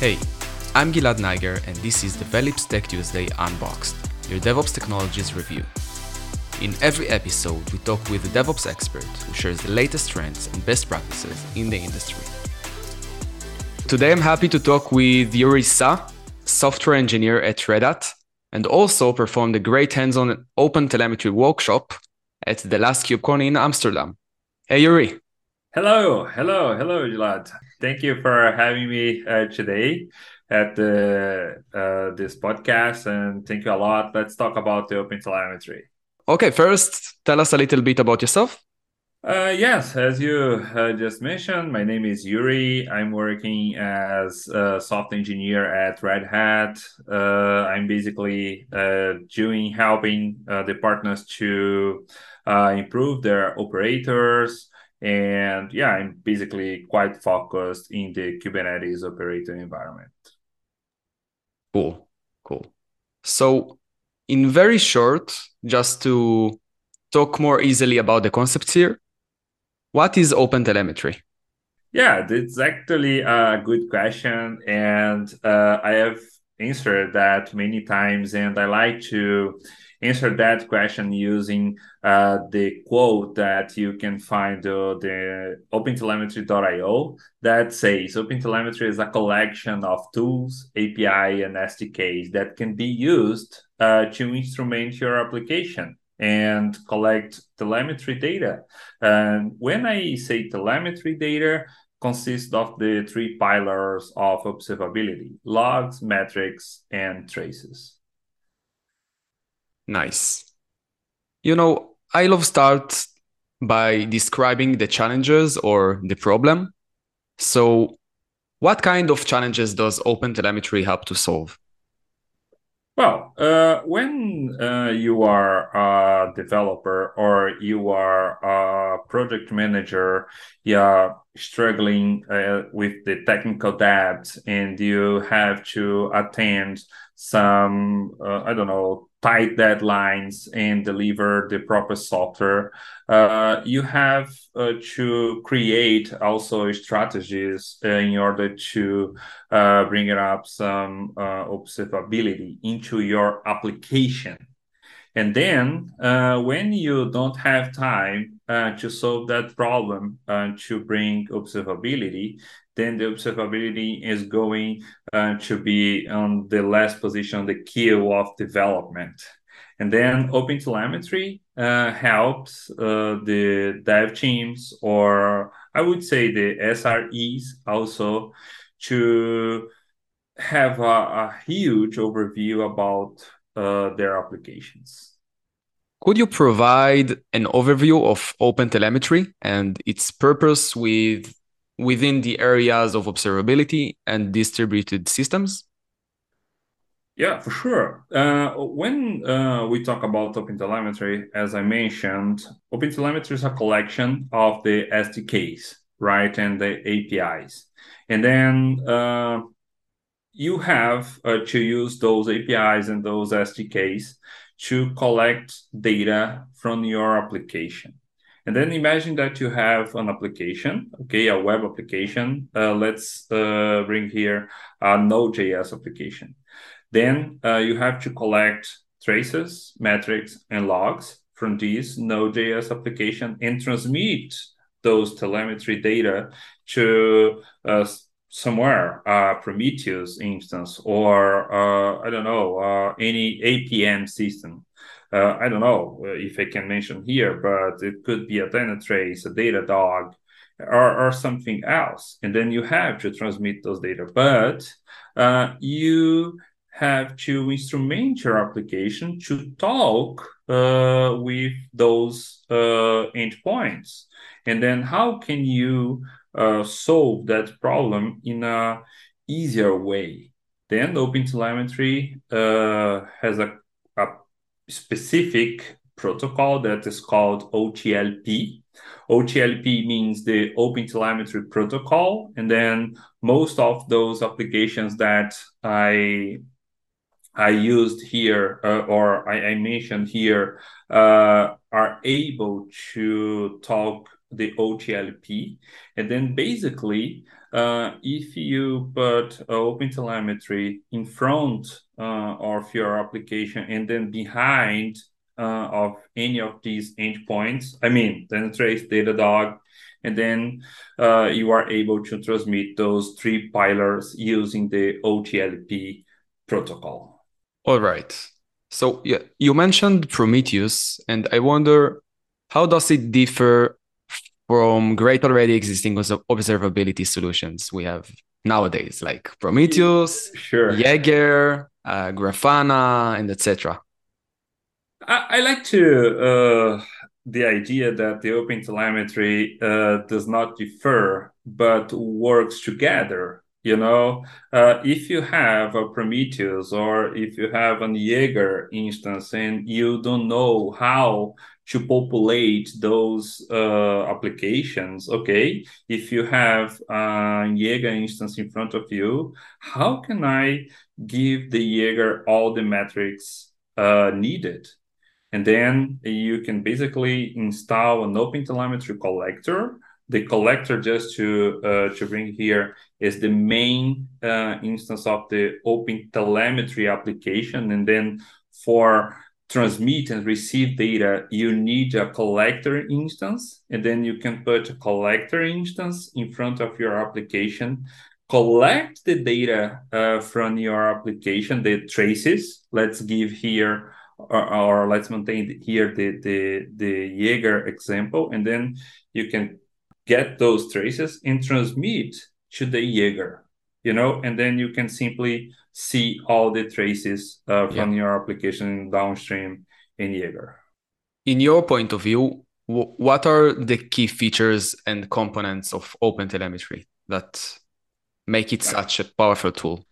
Hey, I'm Gilad Neiger, and this is Develeap's Tech Tuesday Unboxed, your DevOps technologies review. In every episode, we talk with a DevOps expert who shares the latest trends and best practices in the industry. Today, I'm happy to talk with Yuri Sa, software engineer at Red Hat, and also performed a great hands-on open telemetry workshop at the last KubeCon in Amsterdam. Hey, Yuri. Hello, hello, hello, Gilad. Thank you for having me uh, today at the, uh, this podcast, and thank you a lot. Let's talk about the open telemetry. Okay, first, tell us a little bit about yourself. Uh, yes, as you uh, just mentioned, my name is Yuri. I'm working as a software engineer at Red Hat. Uh, I'm basically uh, doing helping uh, the partners to uh, improve their operators, and yeah, I'm basically quite focused in the Kubernetes operator environment. Cool, cool. So, in very short, just to talk more easily about the concepts here, what is open telemetry? Yeah, that's actually a good question, and uh, I have answered that many times, and I like to answer that question using uh, the quote that you can find uh, the opentelemetry.io that says OpenTelemetry is a collection of tools, API, and SDKs that can be used uh, to instrument your application and collect telemetry data. And when I say telemetry data, consists of the three pillars of observability logs, metrics, and traces. Nice. You know, I love start by describing the challenges or the problem. So, what kind of challenges does Open Telemetry help to solve? Well, uh, when uh, you are a developer or you are a project manager, you're struggling uh, with the technical debt, and you have to attend some, uh, I don't know, tight deadlines and deliver the proper software. Uh, you have uh, to create also strategies in order to uh, bring up some uh, observability into your application. And then uh, when you don't have time to solve that problem and to bring observability, then the observability is going uh, to be on the last position, the queue of development. And then OpenTelemetry uh, helps uh, the dev teams, or I would say the SREs also, to have a, a huge overview about uh, their applications. Could you provide an overview of OpenTelemetry and its purpose with within the areas of observability and distributed systems? Yeah, for sure. Uh, when uh, we talk about OpenTelemetry, as I mentioned, OpenTelemetry is a collection of the SDKs, right, and the APIs. And then uh, you have uh, to use those APIs and those SDKs to collect data from your application. And then imagine that you have an application, okay, a web application. Uh, let's uh, bring here a Node.js application. Then uh, you have to collect traces, metrics, and logs from this Node.js application and transmit those telemetry data to uh, somewhere, uh, Prometheus instance, or uh, I don't know, uh, any APM system uh, I don't know uh, if I can mention here, but it could be a Dynatrace, a Datadog, or, or something else. And then you have to transmit those data. But uh, you have to instrument your application to talk uh, with those uh, endpoints. And then how can you uh, solve that problem in a easier way? Then OpenTelemetry uh, has a, a specific protocol that is called OTLP. OTLP means the Open Telemetry Protocol, and then most of those applications that I I used here uh, or I, I, mentioned here uh, are able to talk the OTLP. And then basically, uh, if you put uh, OpenTelemetry in front uh, of your application and then behind uh, of any of these endpoints, I mean, Dynatrace, Datadog, and then uh, you are able to transmit those three pillars using the OTLP protocol. All right. So yeah, you mentioned Prometheus, and I wonder how does it differ from great already existing observability solutions we have nowadays, like Prometheus, sure. Jaeger, uh, Grafana, and etc. I, I, like to uh, the idea that the open telemetry uh, does not differ but works together you know uh, if you have a prometheus or if you have an jaeger instance and you don't know how to populate those uh, applications okay if you have a jaeger instance in front of you how can i give the jaeger all the metrics uh, needed? And then you can basically install an open telemetry collector. The collector just to uh, to bring here is the main uh, instance of the open telemetry application. And then for transmit and receive data you need a collector instance and then you can put a collector instance in front of your application collect the data uh, from your application the traces. Let's give here or, or let's maintain here the the the jaeger example and then you can get those traces and transmit to the Jaeger, you know, and then you can simply see all the traces uh, from yeah. your application downstream in Jaeger. In your point of view, what are the key features and components of OpenTelemetry that make it such a powerful tool?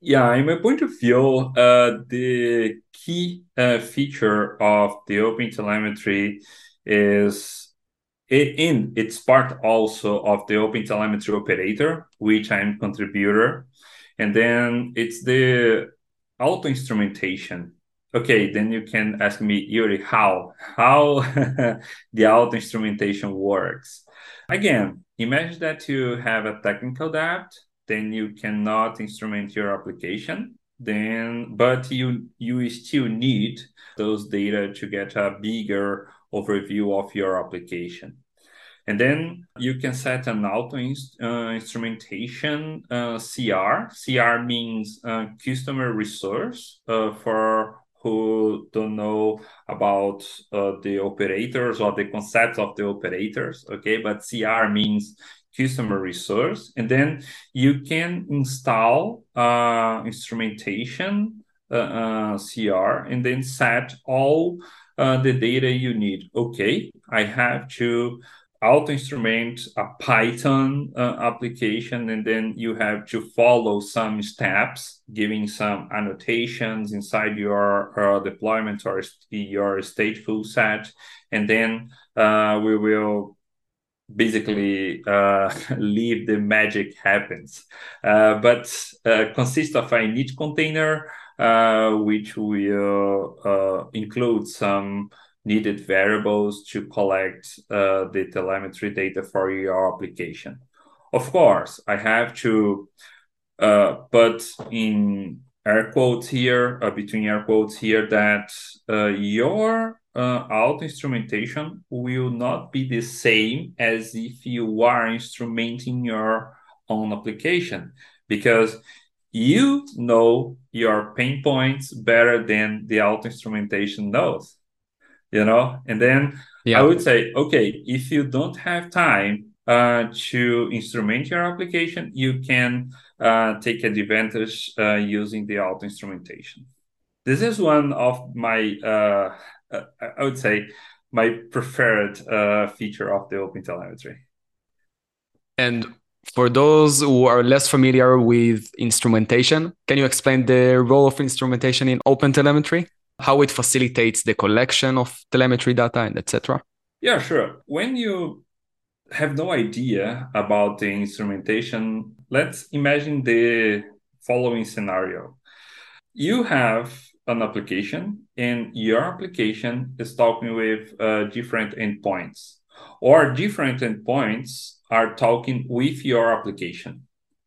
Yeah, in my point of view, uh, the key uh, feature of the OpenTelemetry is it, in it's part also of the open telemetry operator which i'm contributor and then it's the auto instrumentation okay then you can ask me yuri how? How the auto instrumentation works? Again imagine that you have a technical debt then you cannot instrument your application then but you you still need those data to get a bigger overview of your application and then you can set an auto inst- uh, instrumentation uh, CR. CR means uh, customer resource uh, for who don't know about uh, the operators or the concept of the operators. Okay, but CR means customer resource, and then you can install uh, instrumentation CR and then set all the data you need. Okay, I have to auto instrument a Python uh, application, and then you have to follow some steps, giving some annotations inside your uh, deployment or your stateful set, and then uh, we will basically uh, leave the magic happens. Uh, but uh, consists of a init container, which will include some needed variables to collect uh, the telemetry data for your application. Of course, I have to uh, put in air quotes here, uh, between air quotes here, that uh, your uh, auto instrumentation will not be the same as if you are instrumenting your own application because you know your pain points better than the auto instrumentation knows you know? And then yeah. i would say okay if you don't have time uh, to instrument your application you can uh, take advantage uh, using the auto instrumentation. This is one of my uh, uh, i would say my preferred uh, feature of the open telemetry. And for those who are less familiar with instrumentation can you explain the role of instrumentation in open telemetry how it facilitates the collection of telemetry data and etc yeah sure when you have no idea about the instrumentation let's imagine the following scenario you have an application and your application is talking with uh, different endpoints or different endpoints are talking with your application.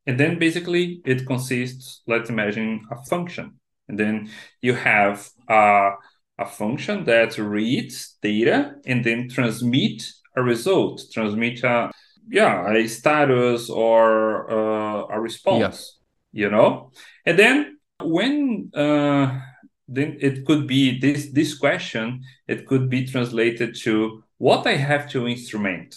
And then basically it consists, let's imagine a function. And then you have a, a function that reads data and then transmit a result, transmit a, yeah, a status or uh, a response, yeah. you know? And then when, uh, then it could be this, this question, it could be translated to what I have to instrument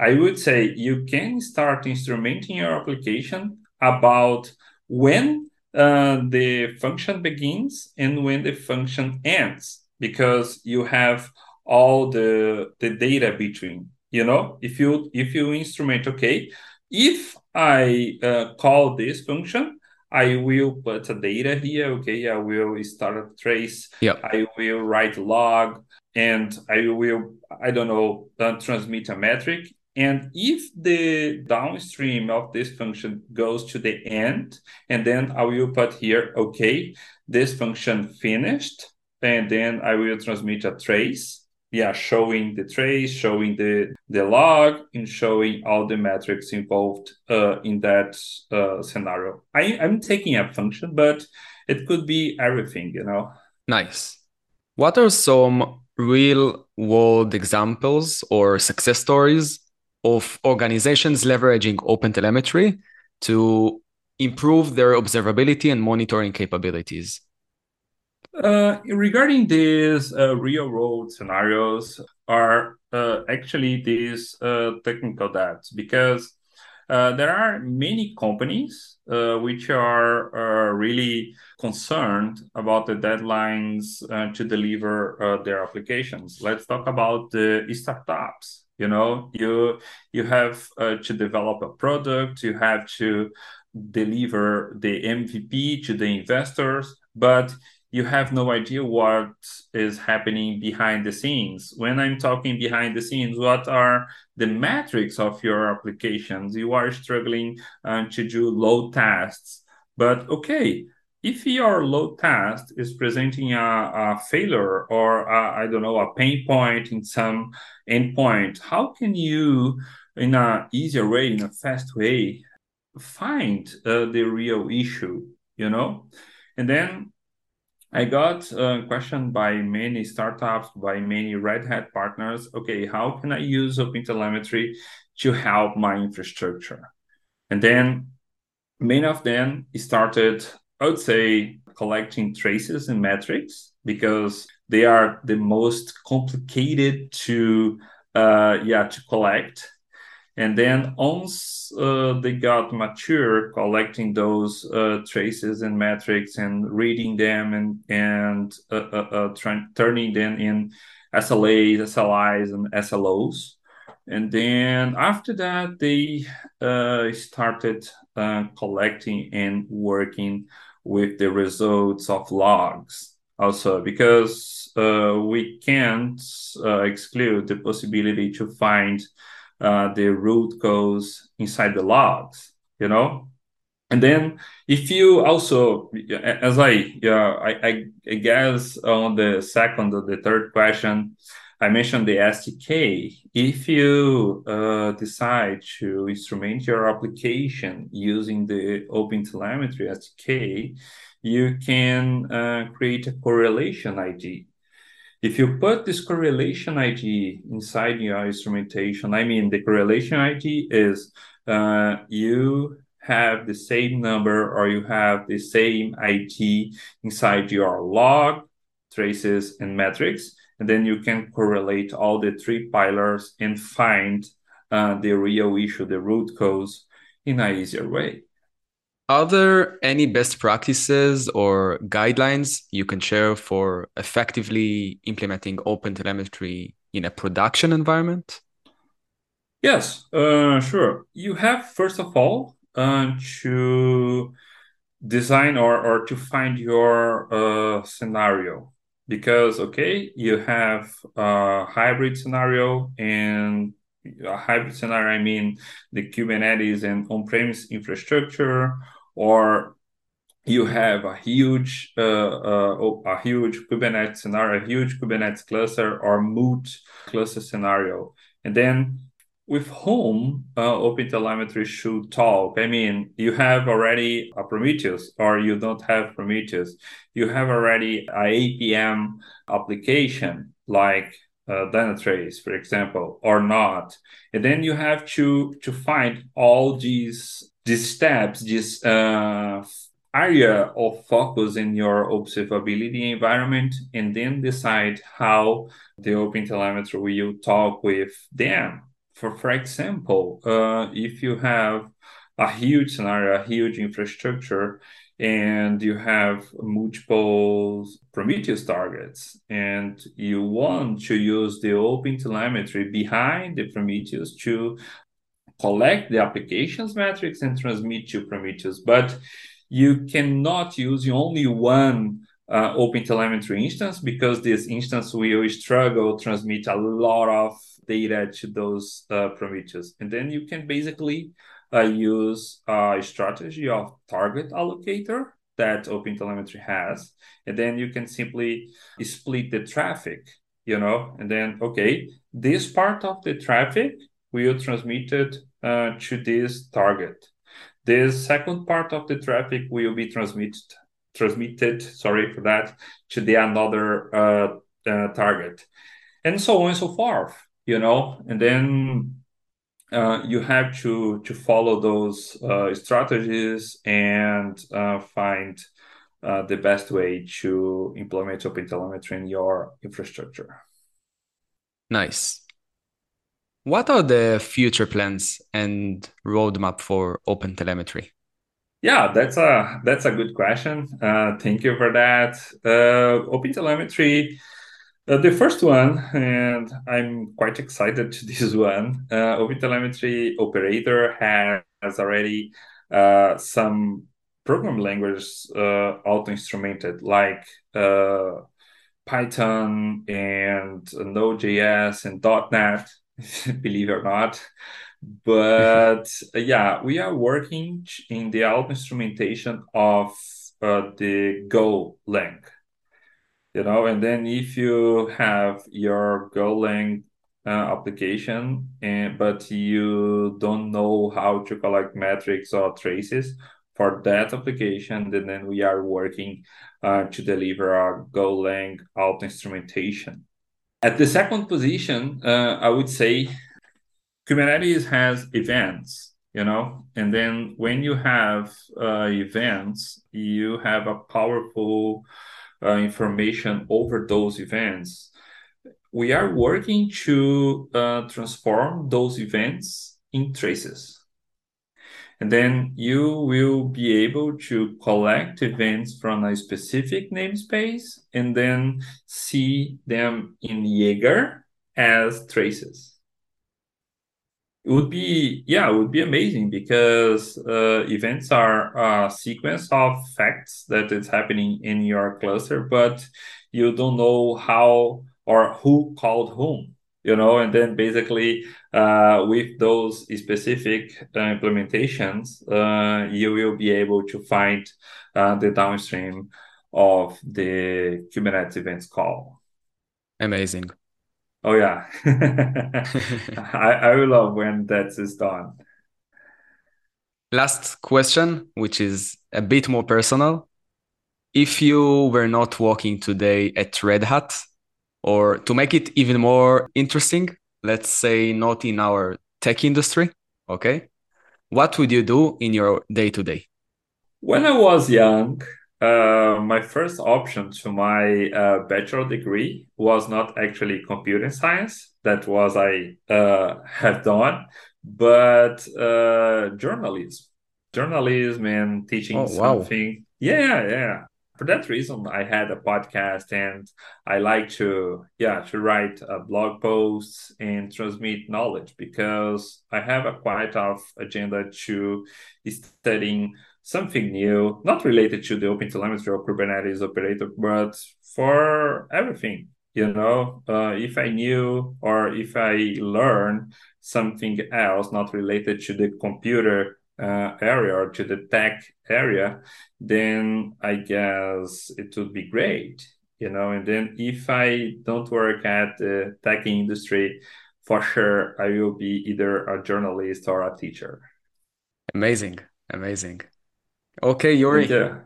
I would say you can start instrumenting your application about when uh, the function begins and when the function ends, because you have all the the data between. You know, if you if you instrument, okay, if I uh, call this function, I will put a data here. Okay, I will start a trace. Yeah. I will write log, and I will I don't know uh, transmit a metric, and if the downstream of this function goes to the end, and then I will put here, okay, this function finished, and then I will transmit a trace. Yeah, showing the trace, showing the, the log, and showing all the metrics involved uh, in that uh, scenario. I, I'm taking a function, but it could be everything, you know. Nice. What are some real world examples or success stories of organizations leveraging OpenTelemetry to improve their observability and monitoring capabilities? Uh, regarding these uh, real world scenarios are uh, actually these uh, technical debts because uh, there are many companies uh, which are really concerned about the deadlines to deliver their applications. Let's talk about the startups you know you you have uh, to develop a product you have to deliver the mvp to the investors but you have no idea what is happening behind the scenes. When i'm talking behind the scenes what are the metrics of your applications? You are struggling uh, to do load tests but okay if your load test is presenting a, a failure or I don't know a pain point in some endpoint, how can you, in a easier way, in a fast way, find uh, the real issue? You know, and then I got a question by many startups, by many Red Hat partners. Okay, how can I use OpenTelemetry to help my infrastructure? And then many of them started I would say collecting traces and metrics because they are the most complicated to uh, yeah to collect. And then once uh, they got mature, collecting those uh, traces and metrics and reading them and and uh, uh, uh, trying, turning them in SLAs, SLIs, and SLOs. And then after that, they started collecting and working with the results of logs. Also because uh, we can't uh, exclude the possibility to find uh, the root cause inside the logs you know? And then if you also as i yeah I, I guess on the second or the third question I mentioned the SDK. If you uh, decide to instrument your application using the OpenTelemetry SDK, you can uh, create a correlation ID. If you put this correlation ID inside your instrumentation, I mean, the correlation ID is uh, you have the same number or you have the same ID inside your log, traces, and metrics and then you can correlate all the three pillars and find uh, the real issue, the root cause in an easier way. Are there any best practices or guidelines you can share for effectively implementing open telemetry in a production environment? Yes, uh, sure. You have, first of all, uh, to design or, or to find your uh, scenario because okay you have a hybrid scenario and a hybrid scenario i mean the kubernetes and on-premise infrastructure or you have a huge uh, uh, a huge kubernetes scenario a huge kubernetes cluster or multi cluster scenario. And then with whom uh, OpenTelemetry should talk. I mean, you have already a Prometheus or you don't have Prometheus. You have already a APM application like uh, Dynatrace, for example, or not. And then you have to to find all these these steps, this uh, area of focus in your observability environment, and then decide how the OpenTelemetry will talk with them for for example, uh, if you have a huge scenario, a huge infrastructure, and you have multiple Prometheus targets, and you want to use the open telemetry behind the Prometheus to collect the applications metrics and transmit to Prometheus, but you cannot use only one uh, open telemetry instance because this instance will struggle transmit a lot of data to those uh, Prometheus. And then you can basically uh, use a strategy of target allocator that OpenTelemetry has. And then you can simply split the traffic, you know, and then, okay, this part of the traffic will transmit it uh, to this target. This second part of the traffic will be transmitted transmitted sorry for that to the another uh, uh, target. And so on and so forth you know? And then uh, you have to to follow those uh, strategies and uh, find uh, the best way to implement open telemetry in your infrastructure. Nice. What are the future plans and roadmap for open telemetry yeah that's a that's a good question uh, thank you for that uh, open telemetry uh, the first one, and I'm quite excited to this one. Uh, OpenTelemetry operator has already uh, some program languages uh, auto-instrumented like uh, Python and Node.js and .NET, believe it or not. But uh, yeah, we are working in the auto-instrumentation of uh, the Golang you know and then if you have your golang uh, application and but you don't know how to collect metrics or traces for that application then, then we are working uh, to deliver a golang auto instrumentation at the second position uh, i would say kubernetes has events you know and then when you have uh, events you have a powerful uh, information over those events, we are working to uh, transform those events in traces. And then you will be able to collect events from a specific namespace and then see them in Jaeger as traces it would be yeah it would be amazing because uh, events are a sequence of facts that is happening in your cluster but you don't know how or who called whom you know? And then basically uh, with those specific uh, implementations uh, you will be able to find uh, the downstream of the kubernetes events call. Amazing Oh yeah, I I love when that is done. Last question, which is a bit more personal. If you were not working today at Red Hat, or to make it even more interesting, let's say not in our tech industry, okay? What would you do in your day to day? When I was young, uh, my first option to my uh, bachelor degree was not actually computer science. That was I uh, have done, but uh, journalism, journalism and teaching oh, something. Wow. Yeah, yeah. For that reason, I had a podcast, and I like to, yeah, to write uh, blog posts and transmit knowledge because I have a quite of agenda to studying something new, not related to the Open Telemetry or Kubernetes operator, but for everything. You know, uh, if I knew or if I learn something else not related to the computer uh, area or to the tech area, then I guess it would be great. You know, and then if I don't work at the tech industry for sure I will be either a journalist or a teacher. Amazing, amazing. Okay, Yuri. Thank you.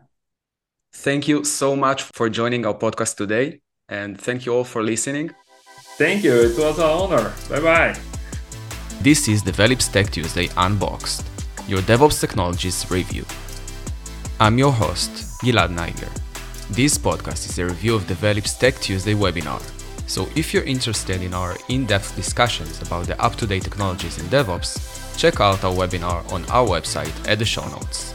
Thank you so much for joining our podcast today, and thank you all for listening. Thank you. It was an honor. Bye bye. This is Develeap's Tech Tuesday Unboxed, your DevOps technologies review. I'm your host, Gilad Neiger. This podcast is a review of the Develeap's Tech Tuesday webinar. So if you're interested in our in-depth discussions about the up-to-date technologies in DevOps, check out our webinar on our website at the show notes.